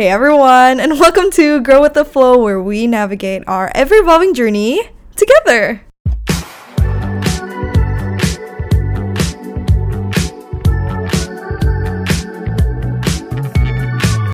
Hey everyone, and welcome to Grow with the Flow, where we navigate our ever evolving journey together.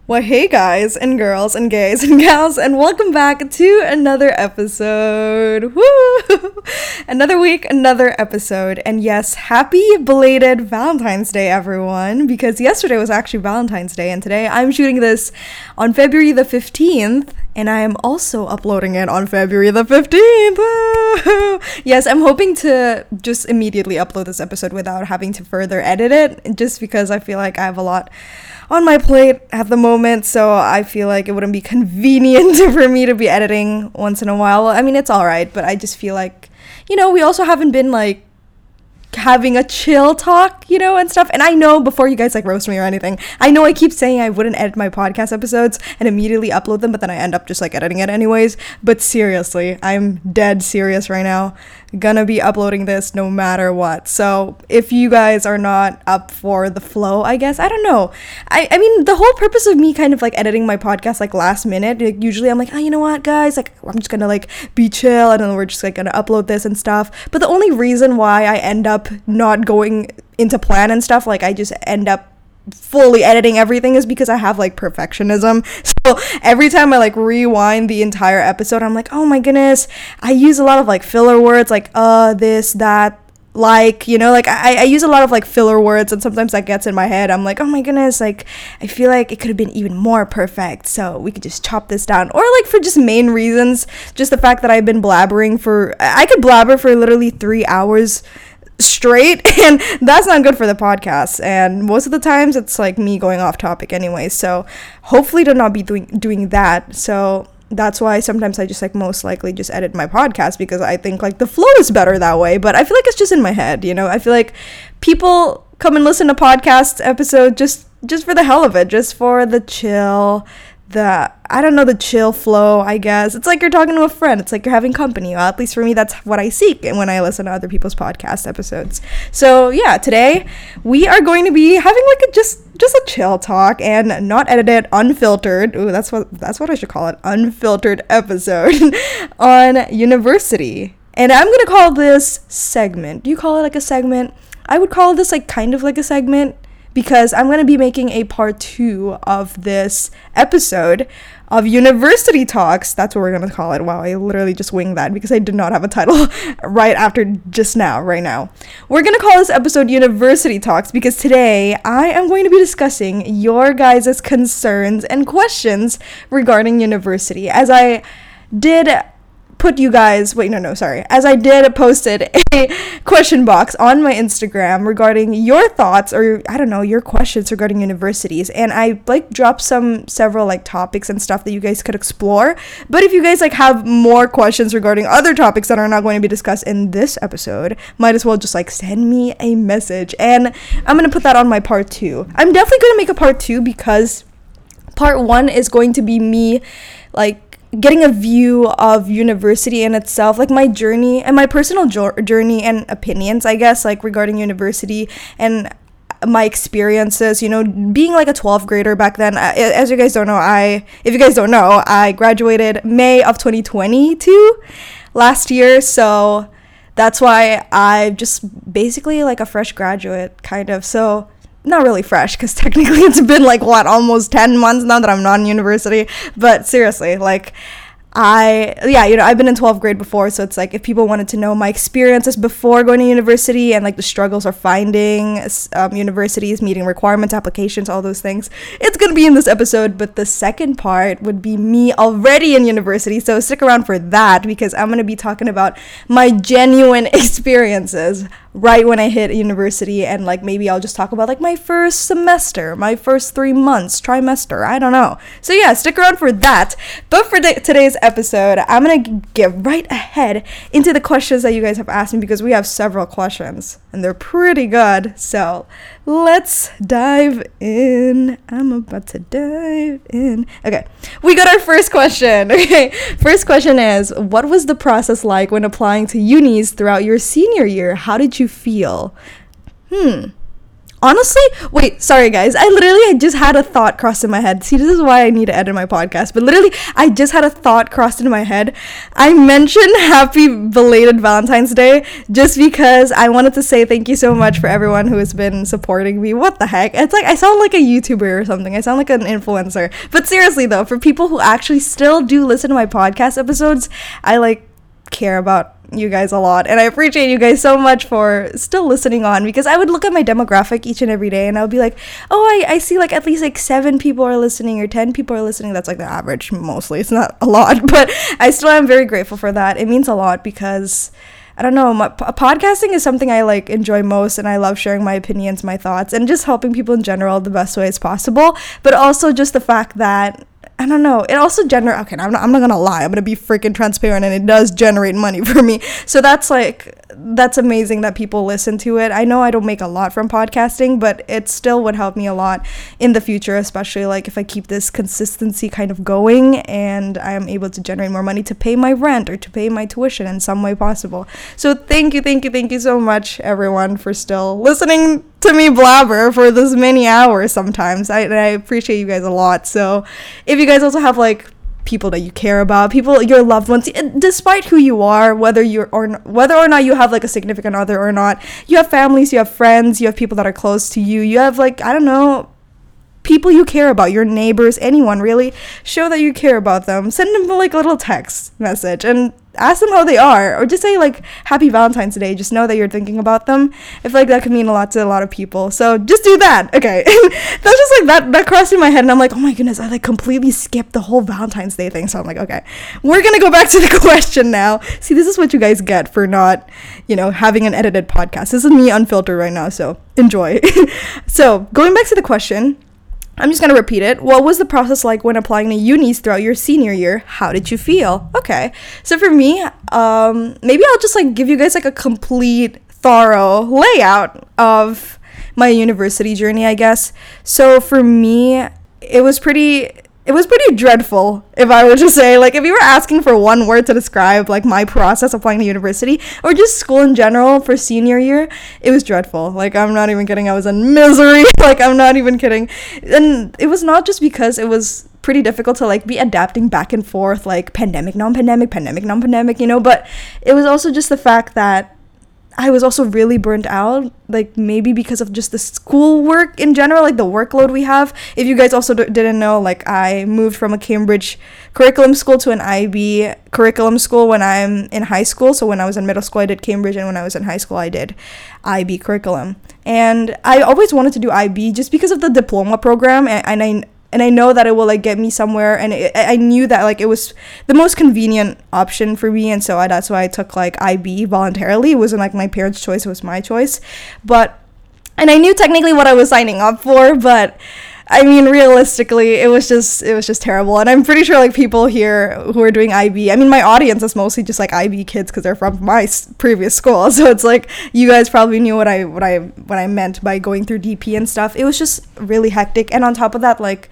Well, hey guys and girls and gays and gals, and welcome back to another episode. Woo! another week, another episode. And yes, happy belated Valentine's Day, everyone, because yesterday was actually Valentine's Day, and today I'm shooting this on February the 15th, and I am also uploading it on February the 15th. yes, I'm hoping to just immediately upload this episode without having to further edit it, just because I feel like I have a lot on my plate at the moment, so I feel like it wouldn't be convenient for me to be editing once in a while. I mean, it's all right, but I just feel like, you know, we also haven't been like having a chill talk, you know, and stuff. And I know before you guys like roast me or anything, I know I keep saying I wouldn't edit my podcast episodes and immediately upload them, but then I end up just like editing it anyways. But seriously, I'm dead serious right now gonna be uploading this no matter what. So if you guys are not up for the flow, I guess I don't know. I I mean the whole purpose of me kind of like editing my podcast like last minute. Like, usually I'm like, oh, you know what, guys, like I'm just gonna like be chill and then we're just like gonna upload this and stuff. But the only reason why I end up not going into plan and stuff, like I just end up fully editing everything is because I have like perfectionism. So every time I like rewind the entire episode, I'm like, oh my goodness, I use a lot of like filler words like uh, this, that, like, you know, like I, I use a lot of like filler words and sometimes that gets in my head. I'm like, oh my goodness, like I feel like it could have been even more perfect. So we could just chop this down. Or like for just main reasons, just the fact that I've been blabbering for, I could blabber for literally three hours straight and that's not good for the podcast. And most of the times it's like me going off topic anyway so hopefully to not be doing doing that. So that's why sometimes I just like most likely just edit my podcast because I think like the flow is better that way. But I feel like it's just in my head you know? I feel like people come and listen to podcast episode just just for the hell of it just for the chill the I don't know the chill flow, I guess. It's like you're talking to a friend. It's like you're having company. Well, at least for me that's what I seek and when I listen to other people's podcast episodes. So, yeah, today we are going to be having like a just just a chill talk and not edited, unfiltered. Ooh, that's what that's what I should call it. Unfiltered episode on university. And I'm to call this segment. Do you call it like a segment? I would call this like kind of like a segment because I'm going to be making a part two of this episode of University Talks. That's what we're going to call it. Wow, I literally just winged that because I did not have a title right after just now, right now. We're going to call this episode University Talks because today I am going to be discussing your guys' concerns and questions regarding university. As I did put you guys wait no no sorry. As i did posted a question box on my instagram regarding your thoughts or i don't know your questions regarding universities. And i like dropped some several like topics and stuff that you guys could explore. But if you guys like have more questions regarding other topics that are not going to be discussed in this episode might as well just like send me a message. And i'm gonna put that on my part two. I'm definitely gonna make a part two because part one is going to be me like getting a view of university in itself like my journey and my personal jo- journey and opinions i guess like regarding university and my experiences you know being like a 12th grader back then uh, as you guys don't know i if you guys don't know i graduated may of 2022 last year so that's why i'm just basically like a fresh graduate kind of. So not really fresh because technically it's been like what almost 10 months now that i'm not in university but seriously like I yeah, you know, I've been in 12th grade before, so it's like if people wanted to know my experiences before going to university and like the struggles of finding um, universities, meeting requirements, applications, all those things, it's gonna be in this episode. But the second part would be me already in university, so stick around for that because I'm gonna be talking about my genuine experiences right when I hit university and like maybe I'll just talk about like my first semester, my first 3 months, trimester, I don't know. So yeah, stick around for that. But for today's episode, I'm to get right ahead into the questions that you guys have asked me because we have several questions and they're pretty good. So, let's dive in. I'm about to dive in. Okay, we got our first question. Okay, first question is What was the process like when applying to unis throughout your senior year? How did you feel? Hmm. Honestly, wait, sorry guys. I literally I just had a thought cross in my head. See, this is why I need to edit my podcast. But literally, I just had a thought crossed in my head. I mentioned happy belated Valentine's Day just because I wanted to say thank you so much for everyone who has been supporting me. What the heck? It's like I sound like a YouTuber or something. I sound like an influencer. But seriously though, for people who actually still do listen to my podcast episodes, I like care about you guys a lot and I appreciate you guys so much for still listening on because I would look at my demographic each and every day and I would be like, oh, I, I see like at least like seven people are listening or 10 people are listening. That's like the average mostly. It's not a lot, but I still am very grateful for that. It means a lot because. I don't know. My, podcasting is something I like enjoy most, and I love sharing my opinions, my thoughts, and just helping people in general the best ways possible. But also just the fact that I don't know. It also generate. Okay, I'm not, I'm not gonna lie. I'm gonna be freaking transparent, and it does generate money for me. So that's like that's amazing that people listen to it. I know I don't make a lot from podcasting, but it still would help me a lot in the future, especially like if I keep this consistency kind of going and I am able to generate more money to pay my rent or to pay my tuition in some way possible. So thank you, thank you, thank you so much, everyone, for still listening to me blabber for this many hours sometimes. I, I appreciate you guys a lot. So if you guys also have like people that you care about, people your loved ones, despite who you are, whether you're or whether or not you have like a significant other or not, you have families, you have friends, you have people that are close to you, you have like I don't know people you care about, your neighbors, anyone really, show that you care about them. Send them like a little text message and ask them how they are. Or just say like happy valentine's day. Just know that you're thinking about them. I feel like that could mean a lot to a lot of people. So just do that. Okay. That's just like that that crossed in my head and i'm like oh my goodness i like completely skipped the whole valentine's day thing. So i'm like okay. We're gonna go back to the question now. See this is what you guys get for not you know having an edited podcast. This is me unfiltered right now so enjoy. So going back to the question I'm just gonna repeat it. What was the process like when applying to unis throughout your senior year? How did you feel? Okay, so for me, um, maybe I'll just like give you guys like a complete, thorough layout of my university journey, I guess. So for me, it was pretty it was pretty dreadful if i were to say. Like if you were asking for one word to describe like my process applying to university or just school in general for senior year it was dreadful. Like i'm not even kidding. I was in misery. Like i'm not even kidding. And it was not just because it was pretty difficult to like be adapting back and forth like pandemic non-pandemic pandemic non-pandemic you know but it was also just the fact that I was also really burnt out, like maybe because of just the schoolwork in general, like the workload we have. If you guys also d- didn't know, like I moved from a Cambridge curriculum school to an IB curriculum school when I'm in high school. So when I was in middle school, I did Cambridge, and when I was in high school, I did IB curriculum. And I always wanted to do IB just because of the diploma program, and, and I and I know that it will like get me somewhere and it, I knew that like it was the most convenient option for me and so I, that's why I took like IB voluntarily. It wasn't like my parents choice it was my choice. But and I knew technically what I was signing up for but I mean, realistically, it was just it was just terrible, and I'm pretty sure like people here who are doing IB. I mean, my audience is mostly just like IB kids because they're from my previous school, so it's like you guys probably knew what I what I what I meant by going through DP and stuff. It was just really hectic, and on top of that, like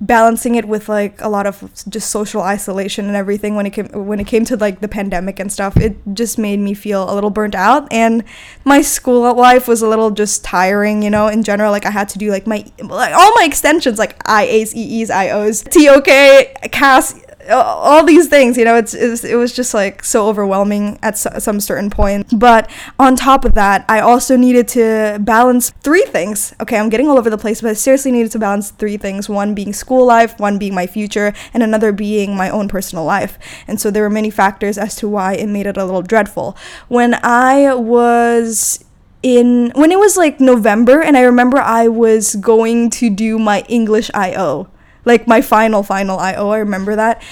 balancing it with like a lot of just social isolation and everything when it came when it came to like the pandemic and stuff it just made me feel a little burnt out. And my school life was a little just tiring you know in general. Like i had to do like my like all my extensions like ias ees ios tok cas all these things you know it's, it's, it was just like so overwhelming at some certain point but on top of that i also needed to balance three things. Okay i'm getting all over the place but i seriously needed to balance three things. One being school life one being my future and another being my own personal life. And so there were many factors as to why it made it a little dreadful. When i was in when it was like november and i remember i was going to do my english io like my final final IO. I remember that.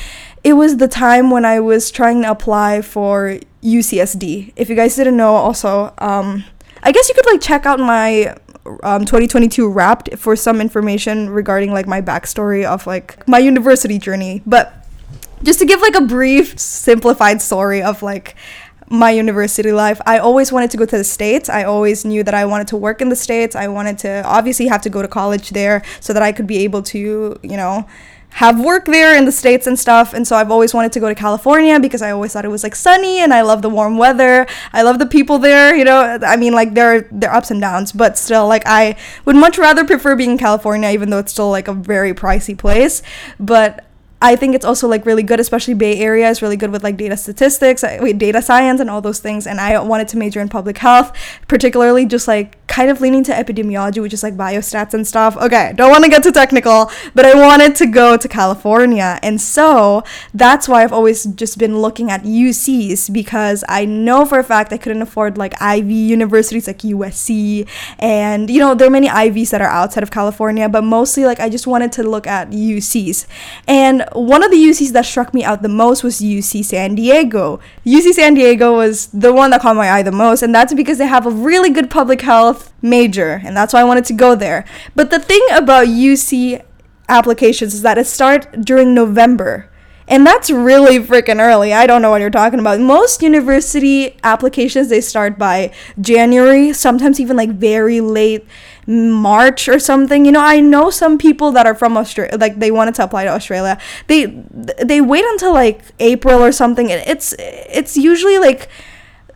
It was the time when I was trying to apply for UCSD. If you guys didn't know, also, um, I guess you could like check out my um, 2022 wrapped for some information regarding like my backstory of like my university journey. But just to give like a brief, simplified story of like my university life. I always wanted to go to the States. I always knew that I wanted to work in the States. I wanted to obviously have to go to college there so that I could be able to, you know, have work there in the states and stuff and so i've always wanted to go to california because i always thought it was like sunny and i love the warm weather i love the people there you know i mean like there there are ups and downs but still like i would much rather prefer being in california even though it's still like a very pricey place but I think it's also like really good, especially Bay Area is really good with like data statistics, uh, wait, data science and all those things. And I wanted to major in public health, particularly just like kind of leaning to epidemiology, which is like biostats and stuff. Okay, don't want to get too technical, but I wanted to go to California. And so that's why I've always just been looking at UCs because I know for a fact I couldn't afford like Ivy universities like USC. And, you know, there are many Ivies that are outside of California, but mostly like I just wanted to look at UCs. And one of the UCs that struck me out the most was UC San Diego. UC San Diego was the one that caught my eye the most, and that's because they have a really good public health major, and that's why I wanted to go there. But the thing about UC applications is that it starts during November. And that's really freaking early. I don't know what you're talking about. Most university applications they start by January, sometimes even like very late March or something. You know, I know some people that are from Australia, like they wanted to apply to Australia. They they wait until like April or something. It's it's usually like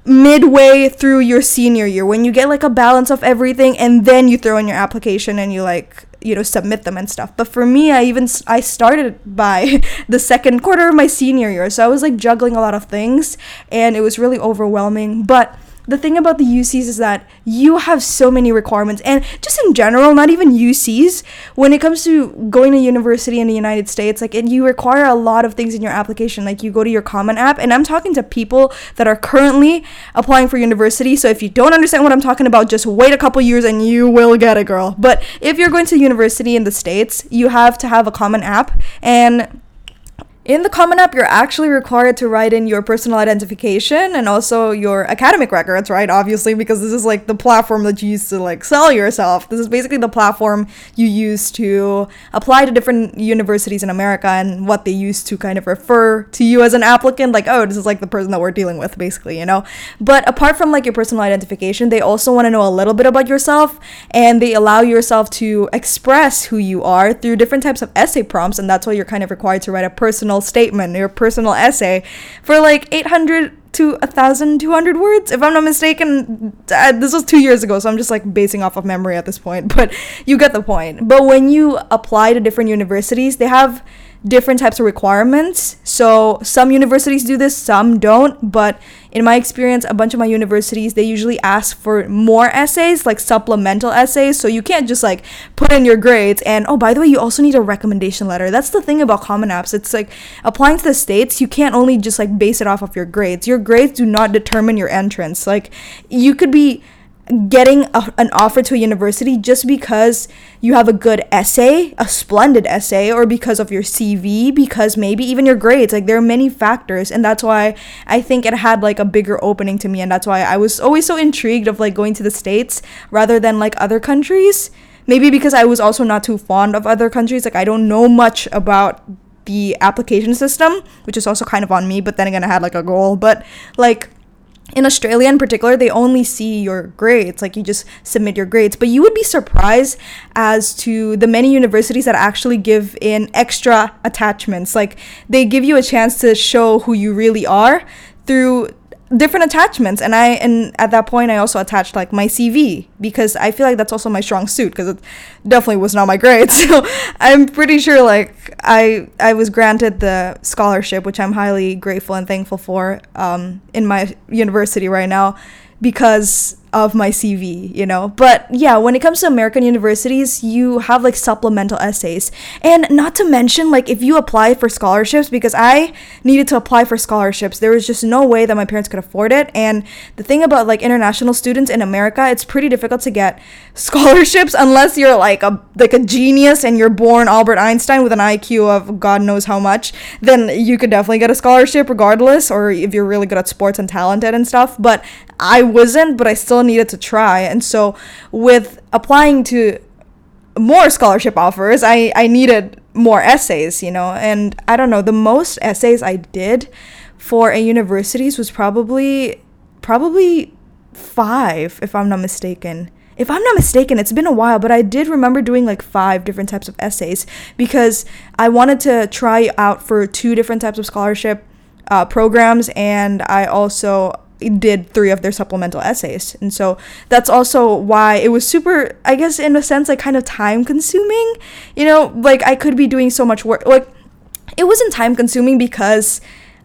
midway through your senior year when you get like a balance of everything and then you throw in your application and you like you know submit them and stuff. But for me i even i started by the second quarter of my senior year. So i was like juggling a lot of things and it was really overwhelming. But the thing about the UCs is that you have so many requirements, and just in general, not even UCs. When it comes to going to university in the United States, like and you require a lot of things in your application. Like you go to your Common App, and I'm talking to people that are currently applying for university. So if you don't understand what I'm talking about, just wait a couple years and you will get it, girl. But if you're going to university in the states, you have to have a Common App, and in the Common App, you're actually required to write in your personal identification and also your academic records, right? Obviously, because this is like the platform that you use to like sell yourself. This is basically the platform you use to apply to different universities in America and what they use to kind of refer to you as an applicant. Like, oh, this is like the person that we're dealing with, basically, you know? But apart from like your personal identification, they also want to know a little bit about yourself and they allow yourself to express who you are through different types of essay prompts. And that's why you're kind of required to write a personal personal statement, your personal essay for like 800 to 1200 words if i'm not mistaken. Uh, this was two years ago so i'm just like basing off of memory at this point but you get the point. But when you apply to different universities they have different types of requirements. So some universities do this, some don't. But in my experience, a bunch of my universities they usually ask for more essays, like supplemental essays. So you can't just like put in your grades. And oh, by the way, you also need a recommendation letter. That's the thing about Common Apps. It's like applying to the states, you can't only just like base it off of your grades. Your grades do not determine your entrance. Like you could be getting a, an offer to a university just because you have a good essay, a splendid essay, or because of your CV, because maybe even your grades. Like there are many factors, and that's why I think it had like a bigger opening to me, and that's why I was always so intrigued of like going to the states rather than like other countries. Maybe because I was also not too fond of other countries. Like I don't know much about the application system, which is also kind of on me. But then again, I had like a goal, but like in Australia in particular, they only see your grades. Like you just submit your grades. But you would be surprised as to the many universities that actually give in extra attachments. Like they give you a chance to show who you really are through different attachments. And i and at that point i also attached like my cv because i feel like that's also my strong suit because it definitely was not my grade. So i'm pretty sure like i i was granted the scholarship which i'm highly grateful and thankful for um, in my university right now because of my CV, you know. But yeah, when it comes to American universities, you have like supplemental essays. And not to mention, like, if you apply for scholarships, because I needed to apply for scholarships, there was just no way that my parents could afford it. And the thing about like international students in America, it's pretty difficult to get scholarships unless you're like a like a genius and you're born Albert Einstein with an IQ of God knows how much, then you could definitely get a scholarship regardless, or if you're really good at sports and talented and stuff. But I wasn't, but I still needed to try. And so with applying to more scholarship offers, I, I needed more essays, you know, and I don't know, the most essays I did for a universities was probably probably five, if I'm not mistaken. if I'm not mistaken, it's been a while, but I did remember doing like five different types of essays because I wanted to try out for two different types of scholarship uh, programs, and I also did three of their supplemental essays. And so that's also why it was super, I guess, in a sense, like kind of time consuming. You know, like I could be doing so much work. Like it wasn't time consuming because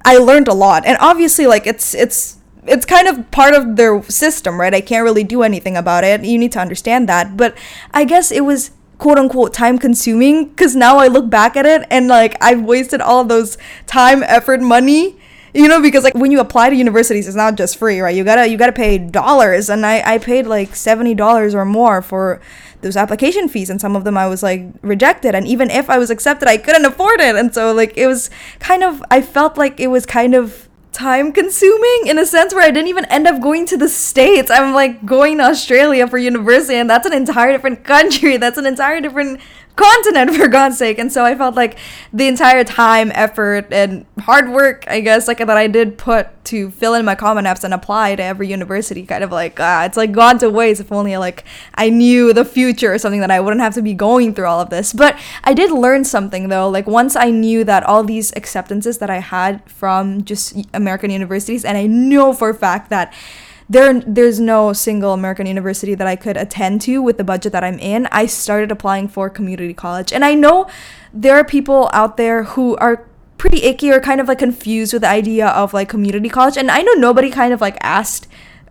I learned a lot. And obviously, like it's, it's, it's kind of part of their system, right? I can't really do anything about it. You need to understand that. But I guess it was quote unquote time consuming because now I look back at it and like I've wasted all those time, effort, money you know because like when you apply to universities it's not just free right you gotta you gotta pay dollars and i i paid like $70 or more for those application fees and some of them i was like rejected and even if i was accepted i couldn't afford it and so like it was kind of i felt like it was kind of time consuming in a sense where I didn't even end up going to the States. I'm like going to Australia for university, and that's an entire different country. That's an entire different continent for God's sake. And so I felt like the entire time, effort, and hard work, I guess, like that I did put to fill in my Common Apps and apply to every university, kind of like ah, it's like gone to waste. If only like I knew the future or something that I wouldn't have to be going through all of this. But I did learn something though. Like once I knew that all these acceptances that I had from just American universities, and I know for a fact that there there's no single American university that I could attend to with the budget that I'm in. I started applying for community college. And I know there are people out there who are pretty icky or kind of like confused with the idea of like community college. And I know nobody kind of like asked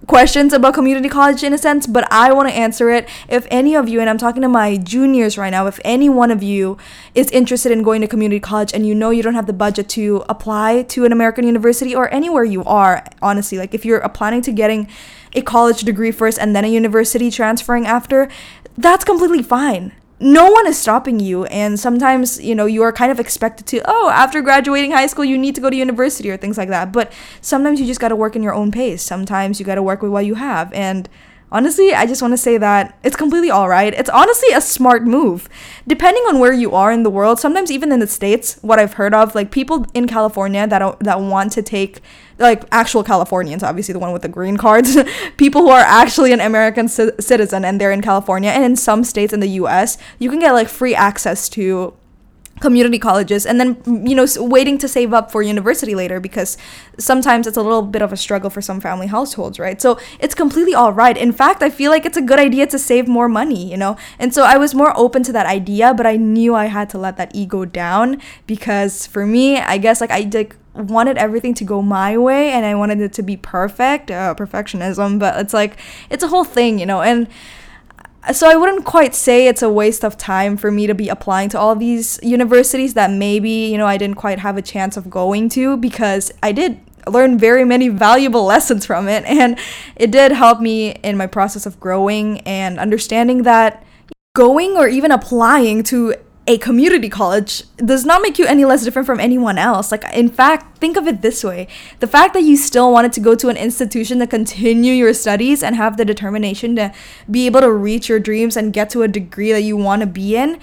questions about community college in a sense, but I want to answer it. If any of you, and I'm talking to my juniors right now, if any one of you is interested in going to community college and you know you don't have the budget to apply to an American university or anywhere you are, honestly, like if you're planning to getting a college degree first and then a university transferring after, that's completely fine no one is stopping you and sometimes you know you are kind of expected to oh after graduating high school you need to go to university or things like that. But sometimes you just got to work in your own pace. Sometimes you got to work with what you have. And honestly i just want to say that it's completely all right it's honestly a smart move. Depending on where you are in the world sometimes even in the states what i've heard of like people in california that that want to take like actual Californians, obviously the one with the green cards, people who are actually an American c- citizen and they're in California and in some states in the US, you can get like free access to community colleges and then you know waiting to save up for university later because sometimes it's a little bit of a struggle for some family households right? So it's completely all right. In fact i feel like it's a good idea to save more money you know? And so i was more open to that idea but i knew i had to let that ego down because for me i guess like i like wanted everything to go my way and I wanted it to be perfect, uh, perfectionism, but it's like it's a whole thing, you know. And so I wouldn't quite say it's a waste of time for me to be applying to all these universities that maybe, you know, I didn't quite have a chance of going to because I did learn very many valuable lessons from it. And it did help me in my process of growing and understanding that going or even applying to a community college does not make you any less different from anyone else. Like, in fact, think of it this way the fact that you still wanted to go to an institution to continue your studies and have the determination to be able to reach your dreams and get to a degree that you want to be in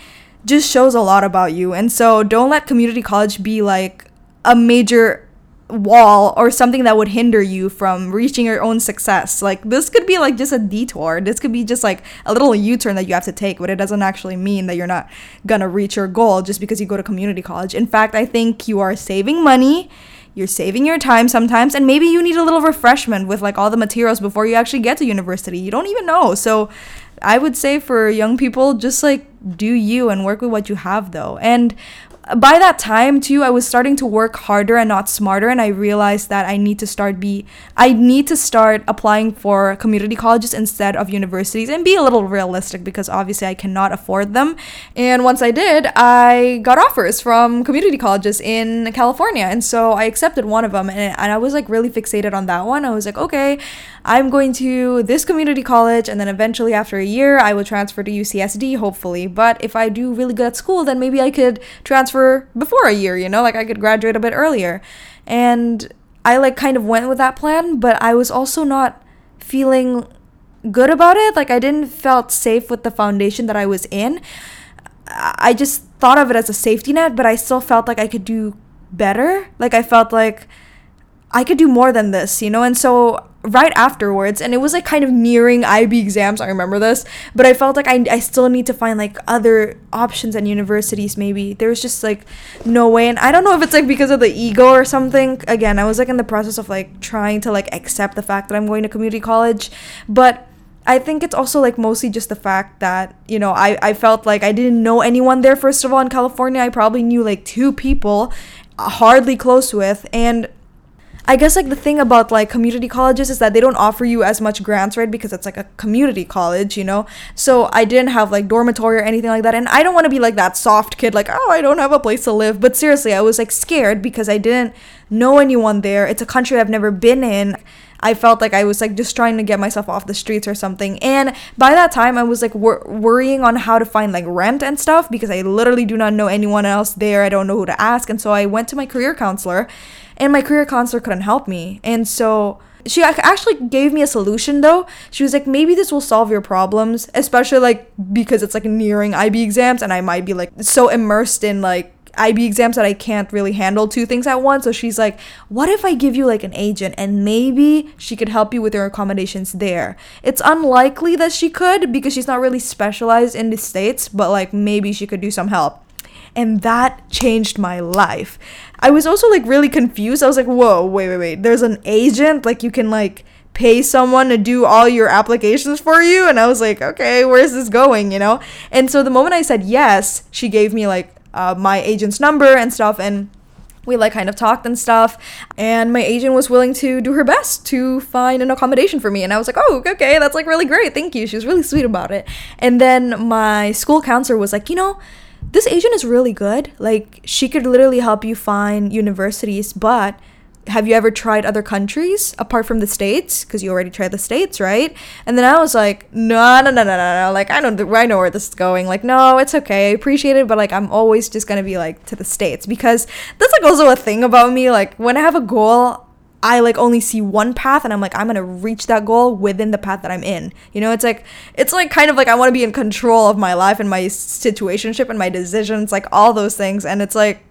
just shows a lot about you. And so, don't let community college be like a major wall or something that would hinder you from reaching your own success. Like this could be like just a detour. This could be just like a little U-turn that you have to take, but it doesn't actually mean that you're not going to reach your goal just because you go to community college. In fact, I think you are saving money. You're saving your time sometimes and maybe you need a little refreshment with like all the materials before you actually get to university. You don't even know. So I would say for young people just like do you and work with what you have though. And by that time too i was starting to work harder and not smarter and i realized that i need to start be i need to start applying for community colleges instead of universities and be a little realistic because obviously i cannot afford them. And once i did i got offers from community colleges in california and so i accepted one of them and, and i was like really fixated on that one. I was like okay i'm going to this community college and then eventually after a year i will transfer to ucsd hopefully. But if i do really good at school then maybe i could transfer for before a year, you know, like I could graduate a bit earlier. And I like kind of went with that plan, but I was also not feeling good about it. Like I didn't felt safe with the foundation that I was in. I just thought of it as a safety net, but I still felt like I could do better. Like I felt like I could do more than this, you know? And so right afterwards and it was like kind of nearing IB exams I remember this but I felt like I, I still need to find like other options and universities maybe there was just like no way and I don't know if it's like because of the ego or something again I was like in the process of like trying to like accept the fact that I'm going to community college but I think it's also like mostly just the fact that, you know, I, I felt like I didn't know anyone there, first of all, in California. I probably knew like two people, uh, hardly close with. And I guess like the thing about like community colleges is that they don't offer you as much grants, right? Because it's like a community college, you know? So I didn't have like dormitory or anything like that. And I don't want to be like that soft kid, like, oh, I don't have a place to live. But seriously, I was like scared because I didn't know anyone there. It's a country I've never been in. I felt like I was like just trying to get myself off the streets or something. And by that time, I was like wor- worrying on how to find like rent and stuff because I literally do not know anyone else there. I don't know who to ask. And so I went to my career counselor and my career counselor couldn't help me. And so she actually gave me a solution though. She was like, maybe this will solve your problems, especially like because it's like nearing IB exams and I might be like so immersed in like IB exams that I can't really handle two things at once. So she's like, what if I give you like an agent and maybe she could help you with your accommodations there? It's unlikely that she could because she's not really specialized in the States, but like maybe she could do some help and that changed my life. I was also like really confused. I was like, "Whoa, wait, wait, wait. There's an agent like you can like pay someone to do all your applications for you?" And I was like, "Okay, where's this going, you know?" And so the moment I said yes, she gave me like uh, my agent's number and stuff and we like kind of talked and stuff and my agent was willing to do her best to find an accommodation for me and i was like oh okay that's like really great thank you she was really sweet about it and then my school counselor was like you know this agent is really good. Like she could literally help you find universities, but have you ever tried other countries apart from the states? Because you already tried the states right? And then i was like no no no no no no like i don't i know where this is going. Like no it's okay. I appreciate it but like i'm always just gonna be like to the states because that's like also a thing about me. Like when i have a goal I like only see one path and I'm like I'm going to reach that goal within the path that I'm in. You know, it's like it's like kind of like I want to be in control of my life and my situationship and my decisions, like all those things and it's like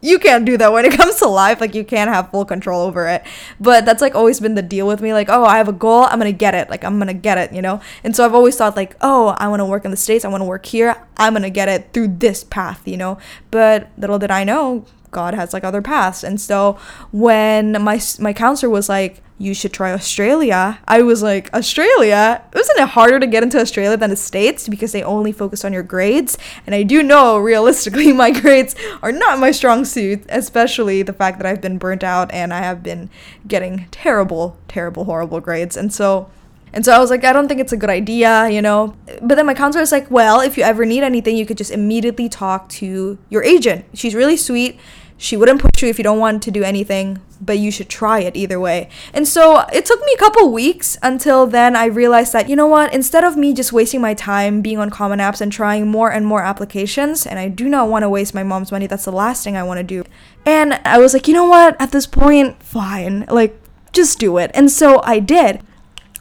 you can't do that when it comes to life like you can't have full control over it. But that's like always been the deal with me like oh i have a goal i'm gonna get it like i'm gonna get it you know? And so i've always thought like oh i want to work in the states i want to work here i'm gonna get it through this path you know? But little did i know God has like other paths. And so when my my counselor was like, "You should try Australia," I was like, "Australia? Isn't it harder to get into Australia than the States because they only focus on your grades?" And I do know realistically my grades are not my strong suit, especially the fact that I've been burnt out and I have been getting terrible, terrible, horrible grades. And so and so I was like, I don't think it's a good idea, you know. But then my counselor was like, well, if you ever need anything, you could just immediately talk to your agent. She's really sweet she wouldn't push you if you don't want to do anything, but you should try it either way. And so it took me a couple weeks until then I realized that, you know what, instead of me just wasting my time being on Common Apps and trying more and more applications, and I do not want to waste my mom's money, that's the last thing I want to do. And I was like, you know what, at this point, fine, like, just do it. And so I did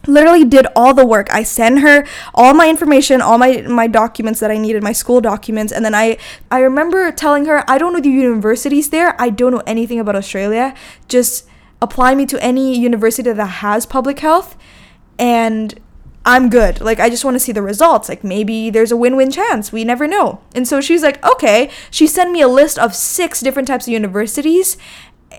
literally did all the work. I sent her all my information, all my my documents that I needed, my school documents, and then I I remember telling her, I don't know the universities there. I don't know anything about Australia. Just apply me to any university that has public health and I'm good. Like, I just want to see the results. Like, maybe there's a win win chance. We never know. And so she's like, okay. She sent me a list of six different types of universities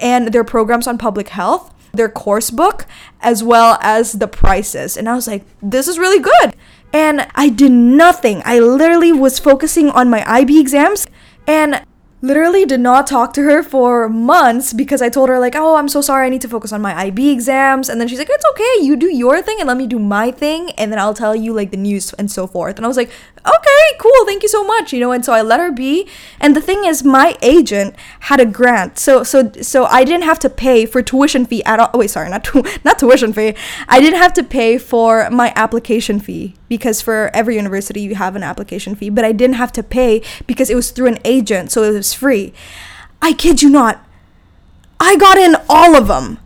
and their programs on public health their course book as well as the prices. And I was like, this is really good. And I did nothing. I literally was focusing on my IB exams and literally did not talk to her for months because I told her like, "Oh, I'm so sorry. I need to focus on my IB exams." And then she's like, "It's okay. You do your thing and let me do my thing, and then I'll tell you like the news and so forth." And I was like, "Okay, cool. Thank you so much." You know, and so I let her be. And the thing is, my agent had a grant. So so so I didn't have to pay for tuition fee at all. Oh, wait, sorry, not tu- not tuition fee. I didn't have to pay for my application fee because for every university you have an application fee, but I didn't have to pay because it was through an agent, so it was free. I kid you not. I got in all of them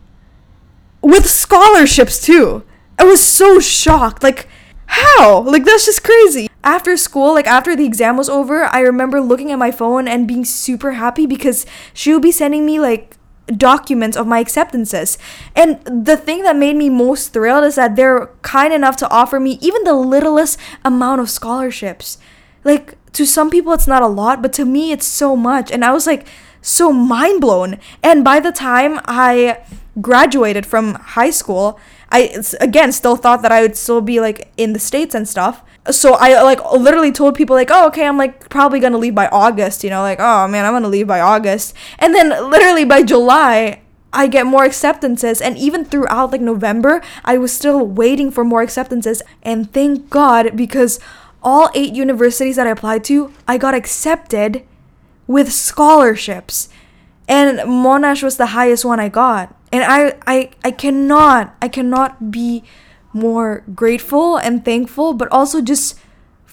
with scholarships too. I was so shocked. Like, how? Like, that's just crazy. After school, like after the exam was over, I remember looking at my phone and being super happy because she would be sending me like documents of my acceptances. And the thing that made me most thrilled is that they're kind enough to offer me even the littlest amount of scholarships. Like to some people it's not a lot, but to me it's so much. And I was like so mind blown. And by the time I graduated from high school, I again still thought that I would still be like in the states and stuff. So I like literally told people like, "Oh, okay, I'm like probably going to leave by August, you know, like, oh man, I'm going to leave by August." And then literally by July, I get more acceptances and even throughout like November, I was still waiting for more acceptances and thank God because all eight universities that I applied to, I got accepted with scholarships. And Monash was the highest one I got. And I I I cannot I cannot be more grateful and thankful, but also just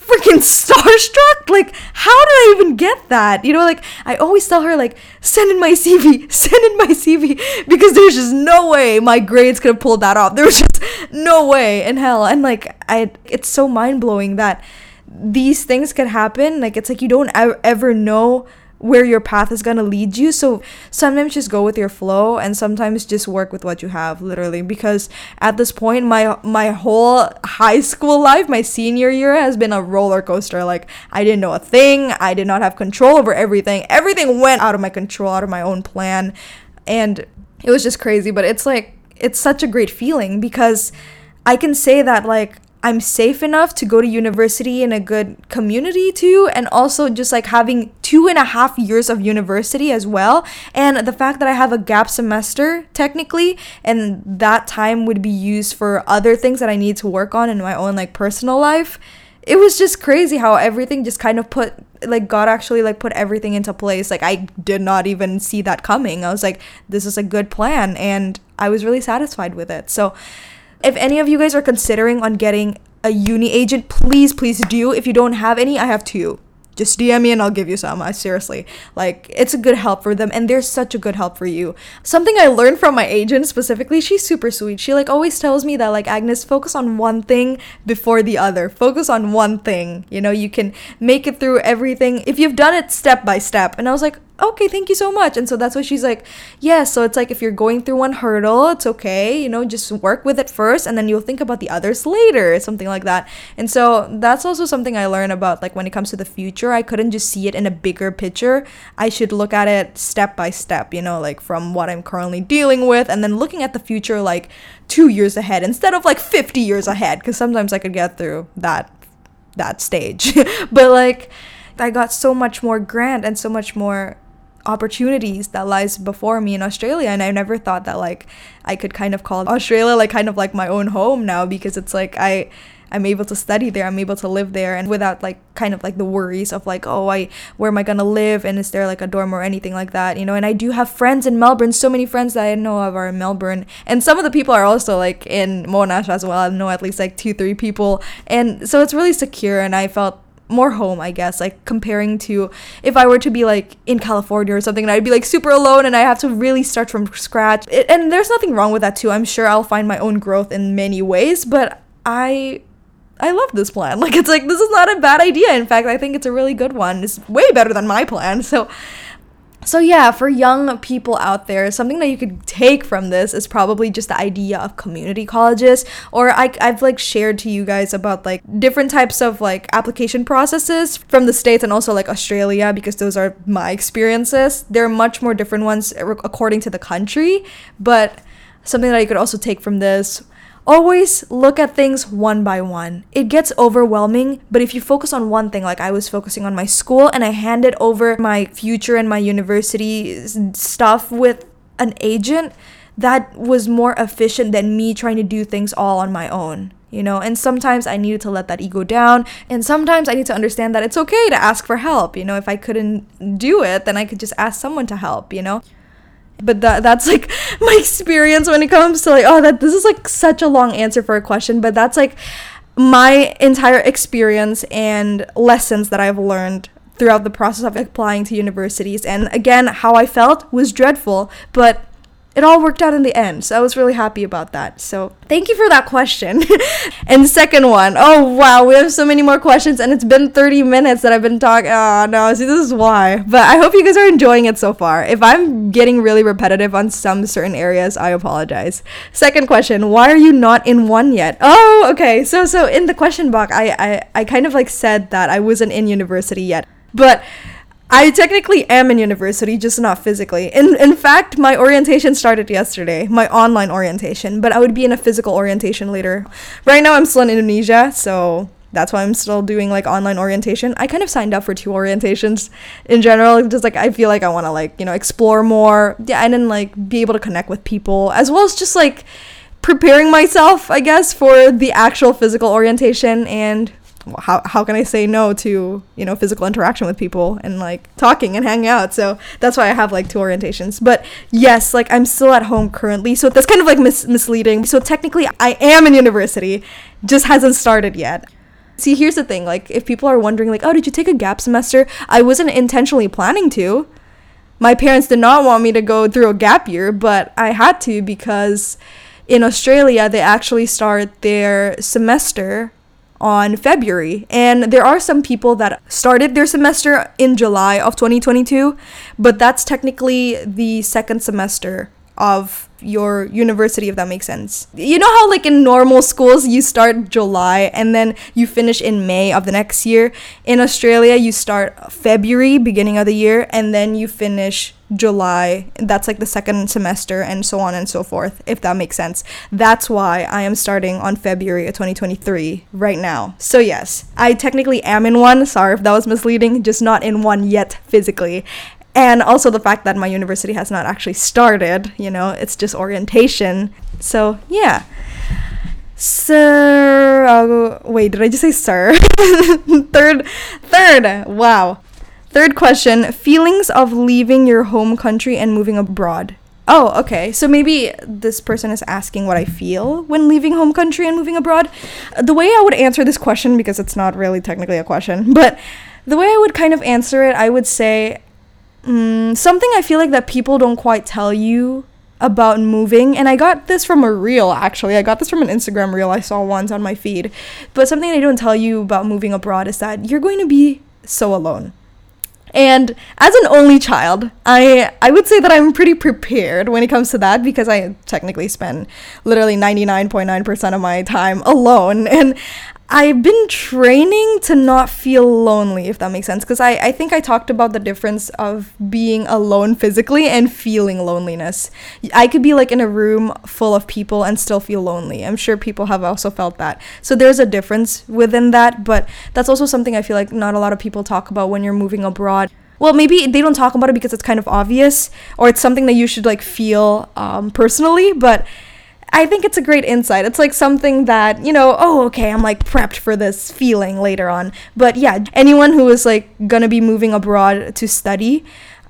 freaking starstruck. Like, how did I even get that? You know, like I always tell her, like, send in my CV, send in my CV, because there's just no way my grades could have pulled that off. There was just no way in hell. And like, I, it's so mind blowing that these things could happen. Like, it's like you don't ever know where your path is going to lead you. So sometimes just go with your flow and sometimes just work with what you have literally because at this point my my whole high school life, my senior year has been a roller coaster. Like I didn't know a thing. I did not have control over everything. Everything went out of my control, out of my own plan. And it was just crazy, but it's like it's such a great feeling because I can say that like I'm safe enough to go to university in a good community too, and also just like having two and a half years of university as well. And the fact that I have a gap semester technically, and that time would be used for other things that I need to work on in my own like personal life. It was just crazy how everything just kind of put like God actually like put everything into place. Like I did not even see that coming. I was like, this is a good plan, and I was really satisfied with it. So if any of you guys are considering on getting a uni agent, please, please do. If you don't have any, I have two just DM me and I'll give you some. I seriously like it's a good help for them and they're such a good help for you. Something I learned from my agent specifically, she's super sweet. She like always tells me that like Agnes focus on one thing before the other. Focus on one thing. You know, you can make it through everything if you've done it step by step. And I was like, okay, thank you so much. And so that's why she's like, yeah, so it's like if you're going through one hurdle, it's okay, you know, just work with it first and then you'll think about the others later, something like that. And so that's also something I learned about like when it comes to the future, I couldn't just see it in a bigger picture. I should look at it step by step, you know, like from what I'm currently dealing with and then looking at the future like 2 years ahead instead of like 50 years ahead because sometimes I could get through that that stage. but like I got so much more grant and so much more opportunities that lies before me in Australia and I never thought that like I could kind of call Australia like kind of like my own home now because it's like I I'm able to study there, I'm able to live there and without like kind of like the worries of like, oh I where am I gonna live and is there like a dorm or anything like that, you know, and I do have friends in Melbourne, so many friends that I know of are in Melbourne. And some of the people are also like in Monash as well. I know at least like two, three people. And so it's really secure and I felt more home, I guess, like comparing to if I were to be like in California or something and I'd be like super alone and I have to really start from scratch. It, and there's nothing wrong with that too. I'm sure I'll find my own growth in many ways, but I I love this plan. Like it's like this is not a bad idea. In fact, I think it's a really good one. It's way better than my plan. So so, yeah, for young people out there, something that you could take from this is probably just the idea of community colleges. Or I, I've like shared to you guys about like different types of like application processes from the States and also like Australia because those are my experiences. There are much more different ones eh, according to the country, but something that you could also take from this always look at things one by one. It gets overwhelming, but if you focus on one thing, like I was focusing on my school and I handed over my future and my university stuff with an agent, that was more efficient than me trying to do things all on my own. You know, and sometimes I needed to let that ego down, and sometimes I need to understand that it's okay to ask for help. You know, if I couldn't do it, then I could just ask someone to help, you know? but that that's like my experience when it comes to like oh that this is like such a long answer for a question but that's like my entire experience and lessons that I've learned throughout the process of applying to universities. And again how I felt was dreadful but it all worked out in the end. So I was really happy about that. So thank you for that question. and second one, oh wow, we have so many more questions, and it's been 30 minutes that I've been talking. Oh no, see, this is why. But I hope you guys are enjoying it so far. If I'm getting really repetitive on some certain areas, I apologize. Second question, why are you not in one yet? Oh, okay. So so in the question box, I I, I kind of like said that I wasn't in university yet. But I technically am in university, just not physically. In in fact, my orientation started yesterday, my online orientation, but I would be in a physical orientation later. Right now I'm still in Indonesia, so that's why I'm still doing like online orientation. I kind of signed up for two orientations in general, just like I feel like I want to like, you know, explore more. Yeah, and then like be able to connect with people as well as just like preparing myself, I guess, for the actual physical orientation and how, how can I say no to, you know, physical interaction with people and like talking and hanging out? So that's why I have like two orientations. But yes, like I'm still at home currently. So that's kind of like mis- misleading. So technically I am in university, just hasn't started yet. See, here's the thing like, if people are wondering, like, oh, did you take a gap semester? I wasn't intentionally planning to. My parents did not want me to go through a gap year, but I had to because in Australia, they actually start their semester on February. And there are some people that started their semester in July of 2022, but that's technically the second semester of your university if that makes sense. You know how like in normal schools you start July and then you finish in May of the next year? In Australia you start February beginning of the year and then you finish July. That's like the second semester and so on and so forth, if that makes sense. That's why I am starting on February of 2023 right now. So, yes, I technically am in one. Sorry if that was misleading, just not in one yet physically. And also the fact that my university has not actually started, you know, it's just orientation. So, yeah. Sir, uh, wait, did I just say sir? third, third, wow. Third question feelings of leaving your home country and moving abroad. Oh, okay. So maybe this person is asking what I feel when leaving home country and moving abroad. The way I would answer this question, because it's not really technically a question, but the way I would kind of answer it, I would say um, something I feel like that people don't quite tell you about moving and i got this from a reel actually. I got this from an instagram reel i saw once on my feed. But something they don't tell you about moving abroad is that you're going to be so alone. And as an only child, I I would say that I'm pretty prepared when it comes to that because I technically spend literally 99.9% of my time alone. And I've been training to not feel lonely, if that makes sense. Because I, I think I talked about the difference of being alone physically and feeling loneliness. I could be like in a room full of people and still feel lonely. I'm sure people have also felt that. So there's a difference within that, but that's also something I feel like not a lot of people talk about when you're moving abroad. Well, maybe they don't talk about it because it's kind of obvious or it's something that you should like feel um, personally, but I think it's a great insight. It's like something that, you know, oh, okay, I'm like prepped for this feeling later on. But yeah, anyone who is like gonna be moving abroad to study,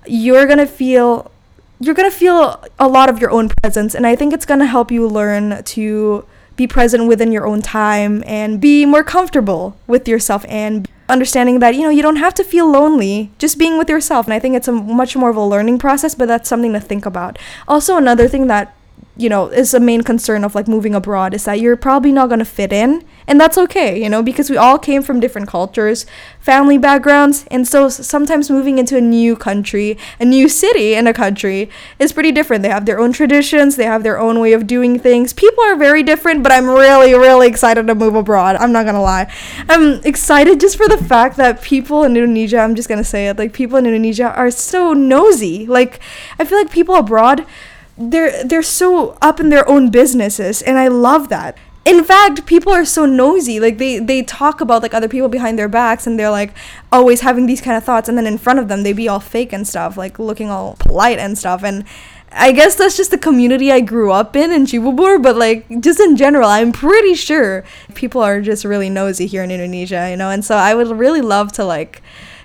you're gonna feel you're gonna feel a lot of your own presence and I think it's gonna help you learn to be present within your own time and be more comfortable with yourself and understanding that you know you don't have to feel lonely just being with yourself and i think it's a much more of a learning process but that's something to think about also another thing that you know is a main concern of like moving abroad is that you're probably not going to fit in. And that's okay you know because we all came from different cultures family backgrounds and so sometimes moving into a new country a new city in a country is pretty different. They have their own traditions they have their own way of doing things. People are very different but i'm really really excited to move abroad i'm not gonna lie. I'm excited just for the fact that people in indonesia i'm just gonna say it like people in indonesia are so nosy. Like i feel like people abroad they're they're so up in their own businesses and I love that. In fact, people are so nosy. Like they they talk about like other people behind their backs and they're like always having these kind of thoughts and then in front of them they be all fake and stuff, like looking all polite and stuff and I guess that's just the community I grew up in in Cibubur, but like just in general, I'm pretty sure people are just really nosy here in Indonesia, you know. And so I would really love to like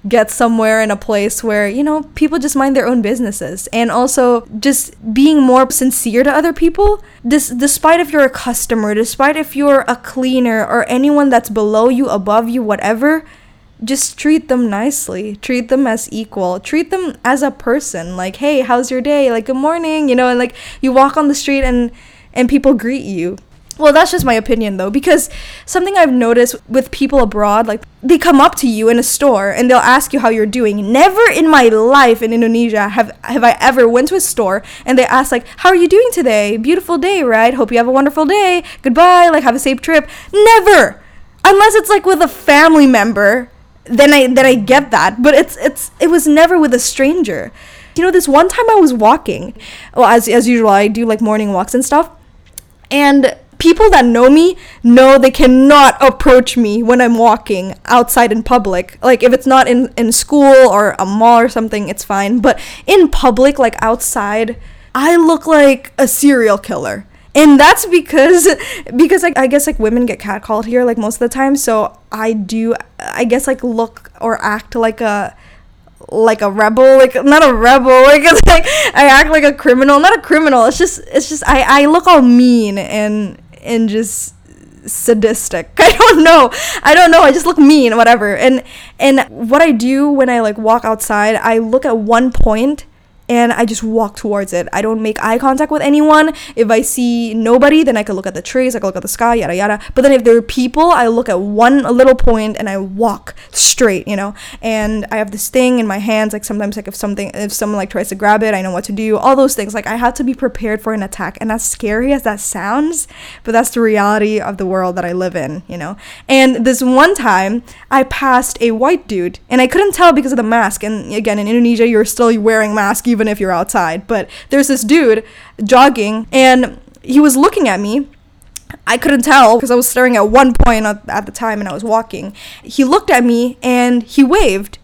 get somewhere in a place where, you know, people just mind their own businesses. And also just being more sincere to other people. This despite if you're a customer, despite if you're a cleaner or anyone that's below you, above you, whatever, just treat them nicely. Treat them as equal. Treat them as a person. Like hey how's your day? Like good morning you know and like you walk on the street and and people greet you well that's just my opinion though because something i've noticed with people abroad like they come up to you in a store and they'll ask you how you're doing. Never in my life in indonesia have have i ever went to a store and they ask like how are you doing today? Beautiful day right? Hope you have a wonderful day. Goodbye. Like have a safe trip. Never! Unless it's like with a family member then i then i get that. But it's it's it was never with a stranger. You know this one time i was walking well as as usual i do like morning walks and stuff. And people that know me know they cannot approach me when I'm walking outside in public. Like if it's not in in school or a mall or something, it's fine. But in public, like outside, I look like a serial killer. And that's because because like I guess like women get catcalled here like most of the time. So I do I guess like look or act like a like a rebel like not a rebel like it's like i act like a criminal not a criminal it's just it's just i i look all mean and and just sadistic. I don't know. I don't know. I just look mean, whatever. And and what I do when I like walk outside, I look at one point and I just walk towards it. I don't make eye contact with anyone. If I see nobody, then I can look at the trees, I can look at the sky, yada yada. But then if there are people, I look at one little point and I walk straight, you know. And I have this thing in my hands, like sometimes like if something if someone like tries to grab it, I know what to do. All those things. Like I have to be prepared for an attack. And as scary as that sounds, but that's the reality of the world that I live in, you know. And this one time I passed a white dude and I couldn't tell because of the mask. And again in Indonesia you're still wearing mask even even if you're outside. But there's this dude jogging and he was looking at me. I couldn't tell because I was staring at one point at the time and I was walking. He looked at me and he waved.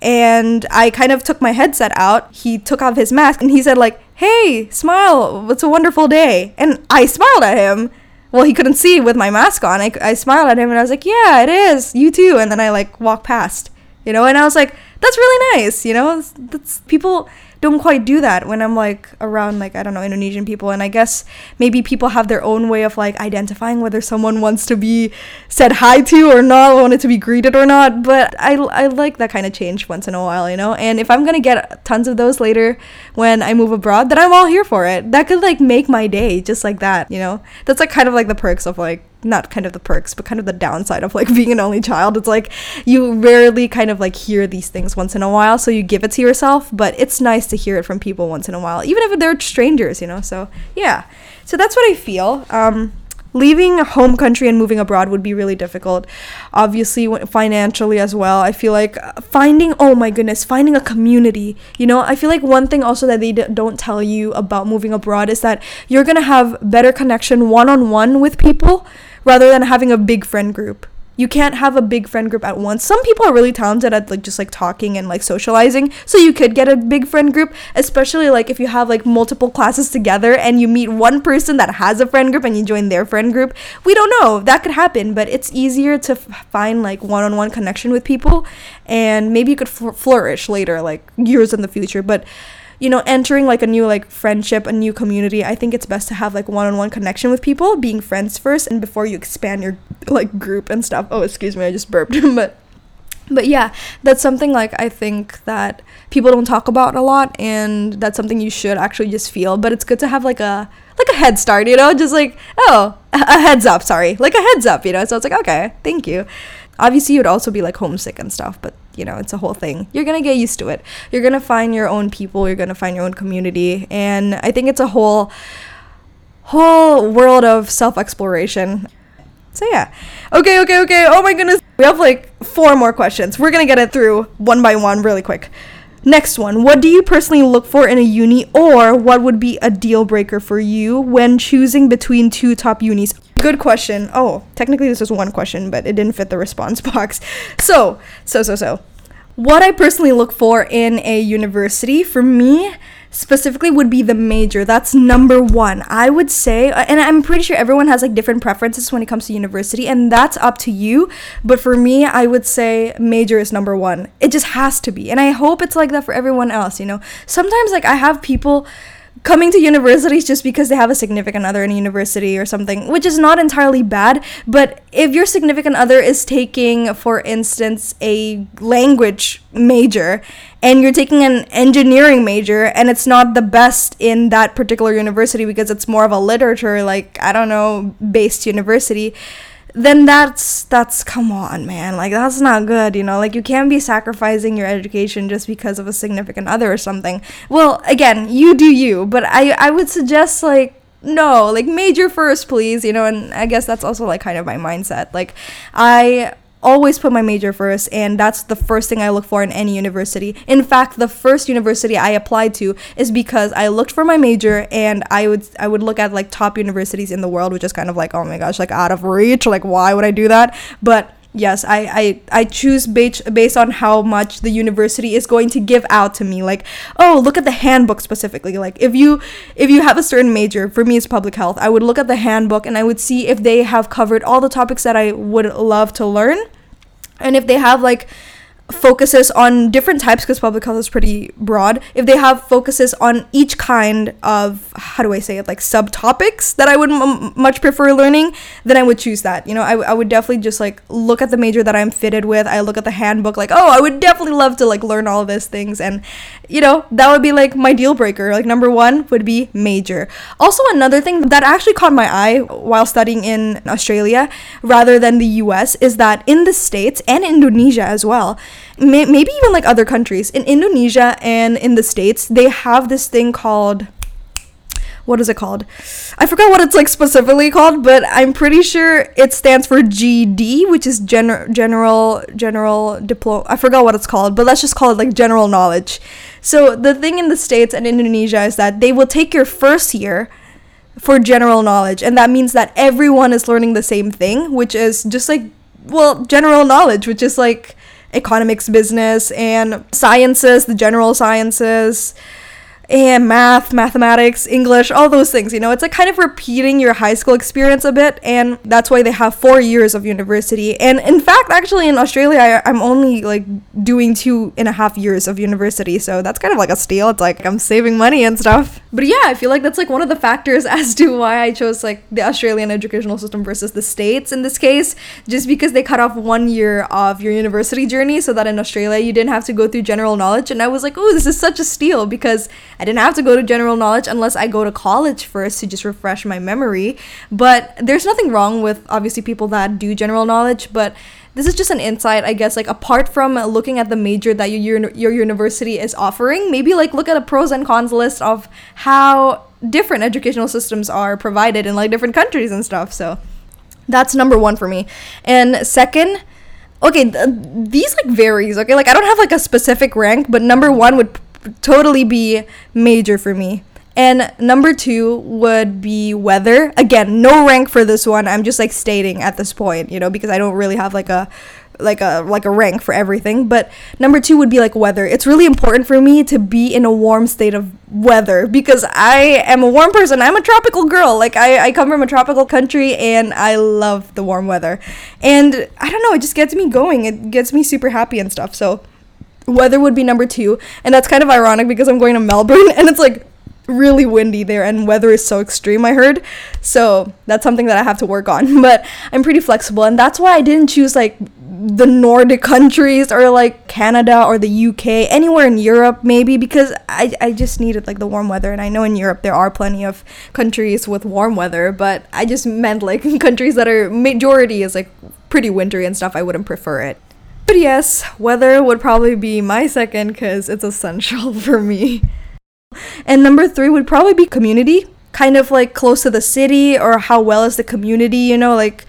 And I kind of took my headset out. He took off his mask and he said like, "Hey, smile. It's a wonderful day." And I smiled at him well he couldn't see with my mask on I, I smiled at him and i was like yeah it is you too and then i like walked past you know and i was like that's really nice you know that's people don't quite do that when I'm like around like I don't know Indonesian people. And I guess maybe people have their own way of like identifying whether someone wants to be said hi to or not wanted to be greeted or not. But I, I like that kind of change once in a while you know? And if I'm gonna get tons of those later when I move abroad then I'm all here for it that could like make my day just like that you know that's like kind of like the perks of like not kind of the perks, but kind of the downside of like being an only child. It's like you rarely kind of like hear these things once in a while, so you give it to yourself, but it's nice to hear it from people once in a while, even if they're strangers, you know. So, yeah. So that's what I feel. Um leaving home country and moving abroad would be really difficult obviously financially as well i feel like uh, finding oh my goodness finding a community you know i feel like one thing also that they d- don't tell you about moving abroad is that you're going to have better connection one-on-one with people rather than having a big friend group. You can't have a big friend group at once. Some people are really talented at like just like talking and like socializing, so you could get a big friend group, especially like if you have like multiple classes together and you meet one person that has a friend group and you join their friend group. We don't know. That could happen, but it's easier to f- find like one-on-one connection with people and maybe you could fl- flourish later like years in the future, but you know, entering like a new like friendship, a new community, I think it's best to have like one-on-one connection with people, being friends first and before you expand your like group and stuff. Oh, excuse me, I just burped. but but yeah, that's something like I think that people don't talk about a lot and that's something you should actually just feel, but it's good to have like a like a head start, you know, just like, oh, a heads up, sorry. Like a heads up, you know. So it's like, okay, thank you. Obviously, you'd also be like homesick and stuff, but you know, it's a whole thing. You're gonna get used to it. You're gonna find your own people. You're gonna find your own community, and I think it's a whole, whole world of self exploration. So yeah. Okay, okay, okay. Oh my goodness. We have like four more questions. We're gonna get it through one by one really quick. Next one. What do you personally look for in a uni or what would be a deal breaker for you when choosing between two top unis? Good question. Oh, technically this was one question, but it didn't fit the response box. So, so, so, so. What I personally look for in a university, for me, specifically would be the major. That's number one. I would say, uh, and I'm pretty sure everyone has like different preferences when it comes to university, and that's up to you. But for me, I would say major is number one. It just has to be. And I hope it's like that for everyone else, you know? Sometimes, like, I have people coming to universities just because they have a significant other in a university or something, which is not entirely bad. But if your significant other is taking, for instance, a language major and you're taking an engineering major and it's not the best in that particular university because it's more of a literature, like, I don't know, based university then that's that's come on man. Like that's not good you know? Like you can't be sacrificing your education just because of a significant other or something. Well again you do you but i i would suggest like no like major first please you know? And i guess that's also like kind of my mindset. Like i always put my major first and that's the first thing I look for in any university. In fact, the first university I applied to is because I looked for my major and I would I would look at like top universities in the world which is kind of like oh my gosh like out of reach like why would I do that? But yes i i, I choose based, based on how much the university is going to give out to me. Like oh look at the handbook specifically. Like if you if you have a certain major for me it's public health. I would look at the handbook and i would see if they have covered all the topics that i would love to learn. And if they have like focuses on different types because public health is pretty broad. If they have focuses on each kind of how do i say it like subtopics that i would m- much prefer learning then i would choose that. You know I, w- I would definitely just like look at the major that i'm fitted with. I look at the handbook like oh i would definitely love to like learn all of these things. And you know that would be like my deal breaker. Like number one would be major. Also another thing that actually caught my eye while studying in australia rather than the us is that in the states and indonesia as well may- maybe even like other countries in Indonesia and in the states they have this thing called what is it called? I forgot what it's like specifically called, but I'm pretty sure it stands for GD, which is gen- general general diploma. I forgot what it's called, but let's just call it like general knowledge. So the thing in the states and Indonesia is that they will take your first year for general knowledge, and that means that everyone is learning the same thing, which is just like well, general knowledge, which is like economics business and sciences, the general sciences and math, mathematics, English, all those things. You know, it's like kind of repeating your high school experience a bit, and that's why they have four years of university. And in fact, actually, in Australia, I, am only like doing two and a half years of university, so that's kind of like a steal. It's like I'm saving money and stuff. But yeah, I feel like that's like one of the factors as to why I chose like the Australian educational system versus the States in this case, just because they cut off one year of your university journey so that in Australia you didn't have to go through general knowledge. And I was like, oh, this is such a steal because I didn't have to go to general knowledge unless I go to college first to just refresh my memory. But there's nothing wrong with obviously people that do general knowledge, but this is just an insight, I guess, like apart from looking at the major that your your university is offering, maybe like look at a pros and cons list of how different educational systems are provided in like different countries and stuff. So that's number 1 for me. And second, okay, th- these like varies, okay? Like I don't have like a specific rank, but number 1 would totally be major for me. And number two would be weather. Again, no rank for this one. I'm just like stating at this point, you know, because I don't really have like a like a like a rank for everything. But number two would be like weather. It's really important for me to be in a warm state of weather because I am a warm person. I'm a tropical girl. Like I, I come from a tropical country and I love the warm weather. And I don't know, it just gets me going. It gets me super happy and stuff. So Weather would be number two, and that's kind of ironic because I'm going to Melbourne and it's like really windy there and weather is so extreme i heard. So that's something that i have to work on. But i'm pretty flexible and that's why i didn't choose like the nordic countries or like canada or the uk anywhere in europe maybe because i, I just needed like the warm weather. And i know in europe there are plenty of countries with warm weather but i just meant like countries that are majority is like pretty wintry and stuff. I wouldn't prefer it but yes, weather would probably be my second because it's essential for me. And number three would probably be community, kind of like close to the city, or how well is the community, you know, like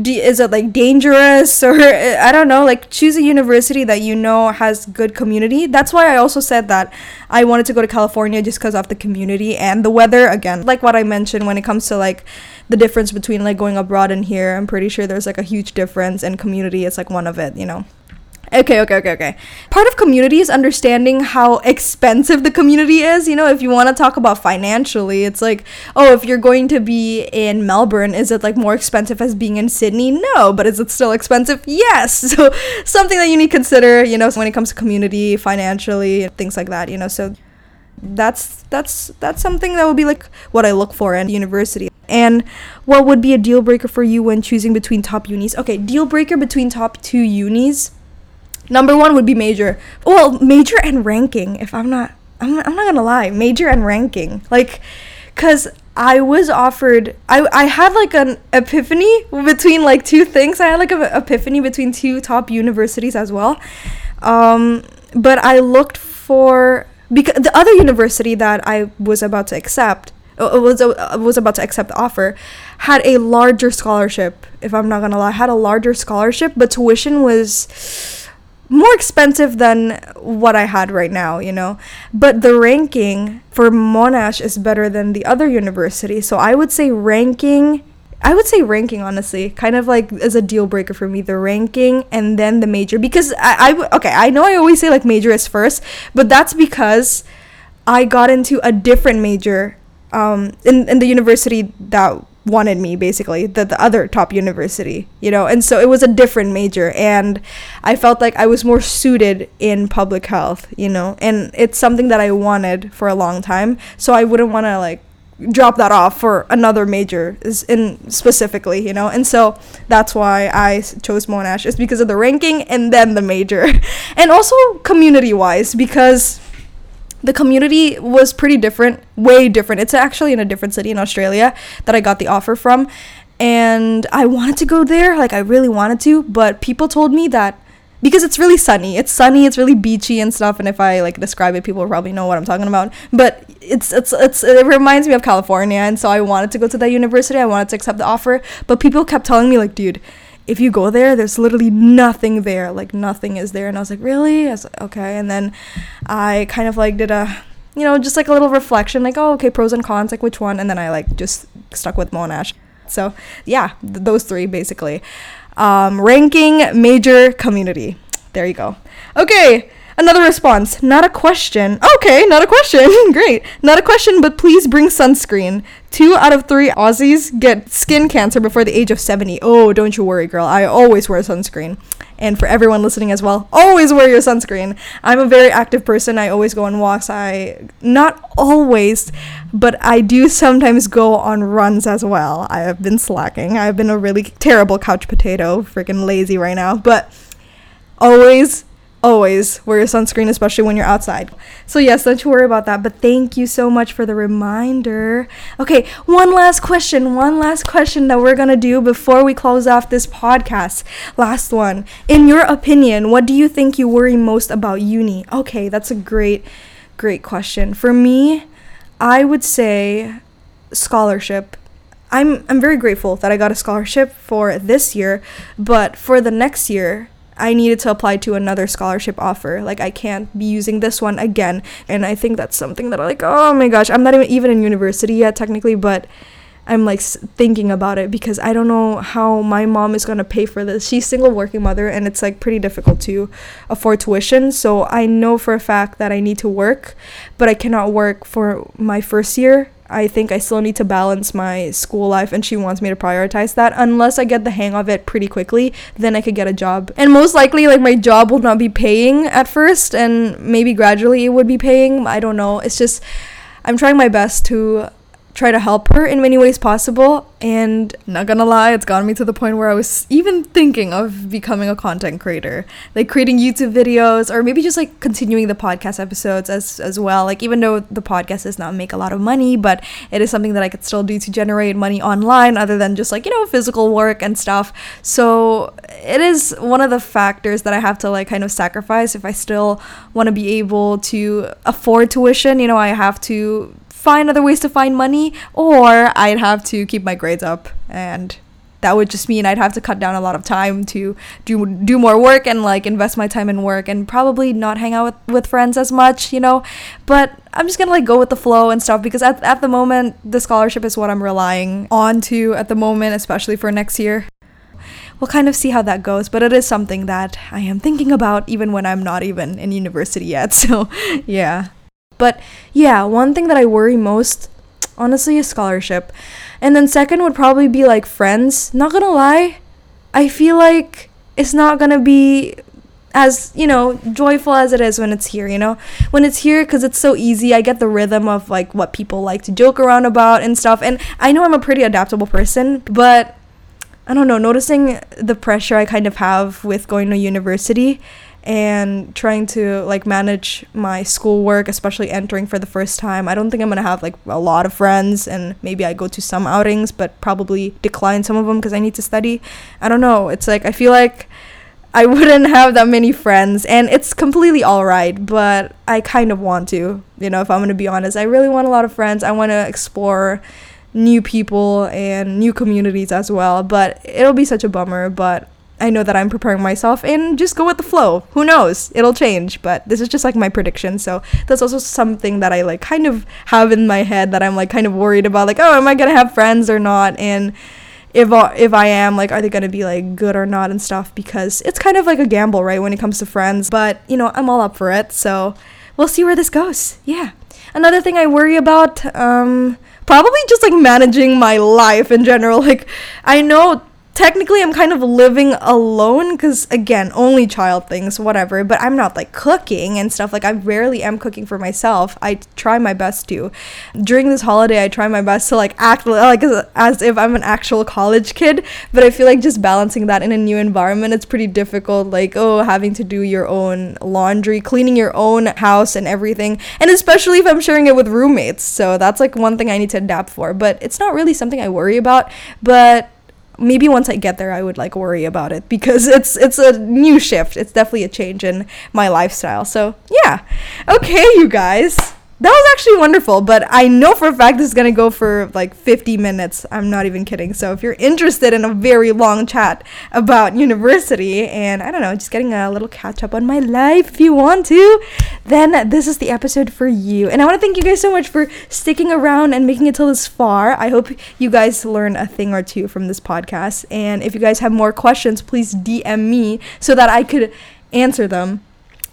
do, is it like dangerous or I don't know, like choose a university that you know has good community. That's why I also said that I wanted to go to California just because of the community and the weather. Again, like what I mentioned when it comes to like the difference between like going abroad and here, I'm pretty sure there's like a huge difference, and community is like one of it, you know. Okay, okay, okay, okay. Part of community is understanding how expensive the community is. You know, if you want to talk about financially, it's like, oh, if you're going to be in Melbourne, is it like more expensive as being in Sydney? No, but is it still expensive? Yes. So, something that you need to consider, you know, when it comes to community, financially, things like that, you know. So, that's that's that's something that would be like what I look for in university. And what would be a deal breaker for you when choosing between top unis? Okay, deal breaker between top two unis. Number one would be major. Well, major and ranking. If I'm not, I'm I'm not gonna lie, major and ranking. Like, cause I was offered. I I had like an epiphany between like two things. I had like an epiphany between two top universities as well. Um, but I looked for because the other university that I was about to accept was was about to accept the offer had a larger scholarship if i'm not gonna lie had a larger scholarship but tuition was more expensive than what i had right now you know? But the ranking for monash is better than the other university so i would say ranking I would say ranking honestly, kind of like as a deal breaker for me, the ranking and then the major. Because I, I okay, I know I always say like major is first, but that's because I got into a different major um, in in the university that wanted me basically the, the other top university you know? And so it was a different major and i felt like i was more suited in public health you know? And it's something that i wanted for a long time so i wouldn't want to like drop that off for another major is in specifically you know? And so that's why i chose monash is because of the ranking and then the major. And also community wise because the community was pretty different way different it's actually in a different city in australia that i got the offer from and i wanted to go there like i really wanted to but people told me that because it's really sunny. It's sunny, it's really beachy and stuff. And if I like describe it, people probably know what I'm talking about. But it's it's it's it reminds me of California, and so I wanted to go to that university. I wanted to accept the offer, but people kept telling me like, dude. If you go there, there's literally nothing there. Like nothing is there, and I was like, really? I was like, okay. And then I kind of like did a, you know, just like a little reflection, like, oh, okay, pros and cons, like which one, and then I like just stuck with Monash. So yeah, th- those three basically. Um, ranking major community. There you go. Okay, another response. Not a question. Okay, not a question. Great. Not a question, but please bring sunscreen. Two out of three Aussies get skin cancer before the age of 70. Oh, don't you worry, girl. I always wear sunscreen. And for everyone listening as well, always wear your sunscreen. I'm a very active person. I always go on walks. I, not always, but I do sometimes go on runs as well. I have been slacking. I've been a really terrible couch potato, freaking lazy right now. But always always wear your sunscreen, especially when you're outside. So, yes, don't you worry about that. But thank you so much for the reminder. Okay, one last question. One last question that we're going to do before we close off this podcast. Last one. In your opinion, what do you think you worry most about uni? Okay, that's a great, great question. For me, I would say scholarship. I'm, I'm very grateful that I got a scholarship for this year, but for the next year, I needed to apply to another scholarship offer. Like I can't be using this one again. And I think that's something that I like, oh my gosh, I'm not even even in university yet technically, but I'm like thinking about it because I don't know how my mom is going to pay for this. She's single working mother and it's like pretty difficult to afford tuition. So I know for a fact that I need to work, but I cannot work for my first year I think I still need to balance my school life and she wants me to prioritize that. Unless I get the hang of it pretty quickly, then I could get a job. And most likely like my job will not be paying at first and maybe gradually it would be paying. I don't know. It's just I'm trying my best to try to help her in many ways possible and not gonna lie it's gotten me to the point where i was even thinking of becoming a content creator. Like creating youtube videos or maybe just like continuing the podcast episodes as as well. Like even though the podcast does not make a lot of money but it is something that i could still do to generate money online other than just like you know physical work and stuff. So it is one of the factors that i have to like kind of sacrifice if i still want to be able to afford tuition. You know i have to find other ways to find money or I'd have to keep my grades up and that would just mean I'd have to cut down a lot of time to do do more work and like invest my time in work and probably not hang out with, with friends as much, you know. But I'm just gonna like go with the flow and stuff because at, at the moment the scholarship is what I'm relying on to at the moment, especially for next year. We'll kind of see how that goes, but it is something that I am thinking about even when I'm not even in university yet. So yeah. But yeah, one thing that I worry most, honestly, is scholarship. And then second would probably be like friends. Not gonna lie, I feel like it's not gonna be as you know joyful as it is when it's here you know when it's here because it's so easy i get the rhythm of like what people like to joke around about and stuff and i know i'm a pretty adaptable person but i don't know noticing the pressure i kind of have with going to university and trying to like manage my schoolwork especially entering for the first time i don't think i'm gonna have like a lot of friends and maybe i go to some outings but probably decline some of them because i need to study i don't know it's like i feel like I wouldn't have that many friends, and it's completely alright, but I kind of want to, you know, if I'm gonna be honest. I really want a lot of friends. I want to explore new people and new communities as well, but it'll be such a bummer, but I know that I'm preparing myself and just go with the flow. Who knows? It'll change, but this is just like my prediction. So that's also something that I like kind of have in my head that I'm like kind of worried about like, oh, am I going to have friends or not? And if if I am like are they going to be like good or not and stuff because it's kind of like a gamble right when it comes to friends but you know I'm all up for it so we'll see where this goes yeah another thing I worry about um probably just like managing my life in general like I know technically I'm kind of living alone because again, only child things, whatever. But I'm not like cooking and stuff. Like I rarely am cooking for myself. I try my best to. During this holiday, I try my best to like act like as if I'm an actual college kid. But I feel like just balancing that in a new environment, it's pretty difficult. Like oh, having to do your own laundry, cleaning your own house and everything, and especially if I'm sharing it with roommates. So that's like one thing I need to adapt for. But it's not really something I worry about. But maybe once I get there I would like worry about it because it's it's a new shift. It's definitely a change in my lifestyle. So, yeah. Okay, you guys that was actually wonderful, but I know for a fact this is gonna go for like 50 minutes. I'm not even kidding. So if you're interested in a very long chat about university and I don't know, just getting a little catch up on my life if you want to, then this is the episode for you. And I want to thank you guys so much for sticking around and making it till this far. I hope you guys learn a thing or two from this podcast. And if you guys have more questions, please DM me so that I could answer them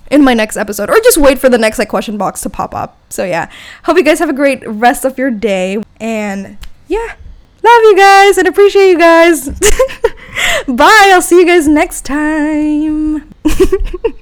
in my next episode or just wait for the next like question box to pop up. So yeah, hope you guys have a great rest of your day and yeah, love you guys and appreciate you guys. Bye. I'll see you guys next time.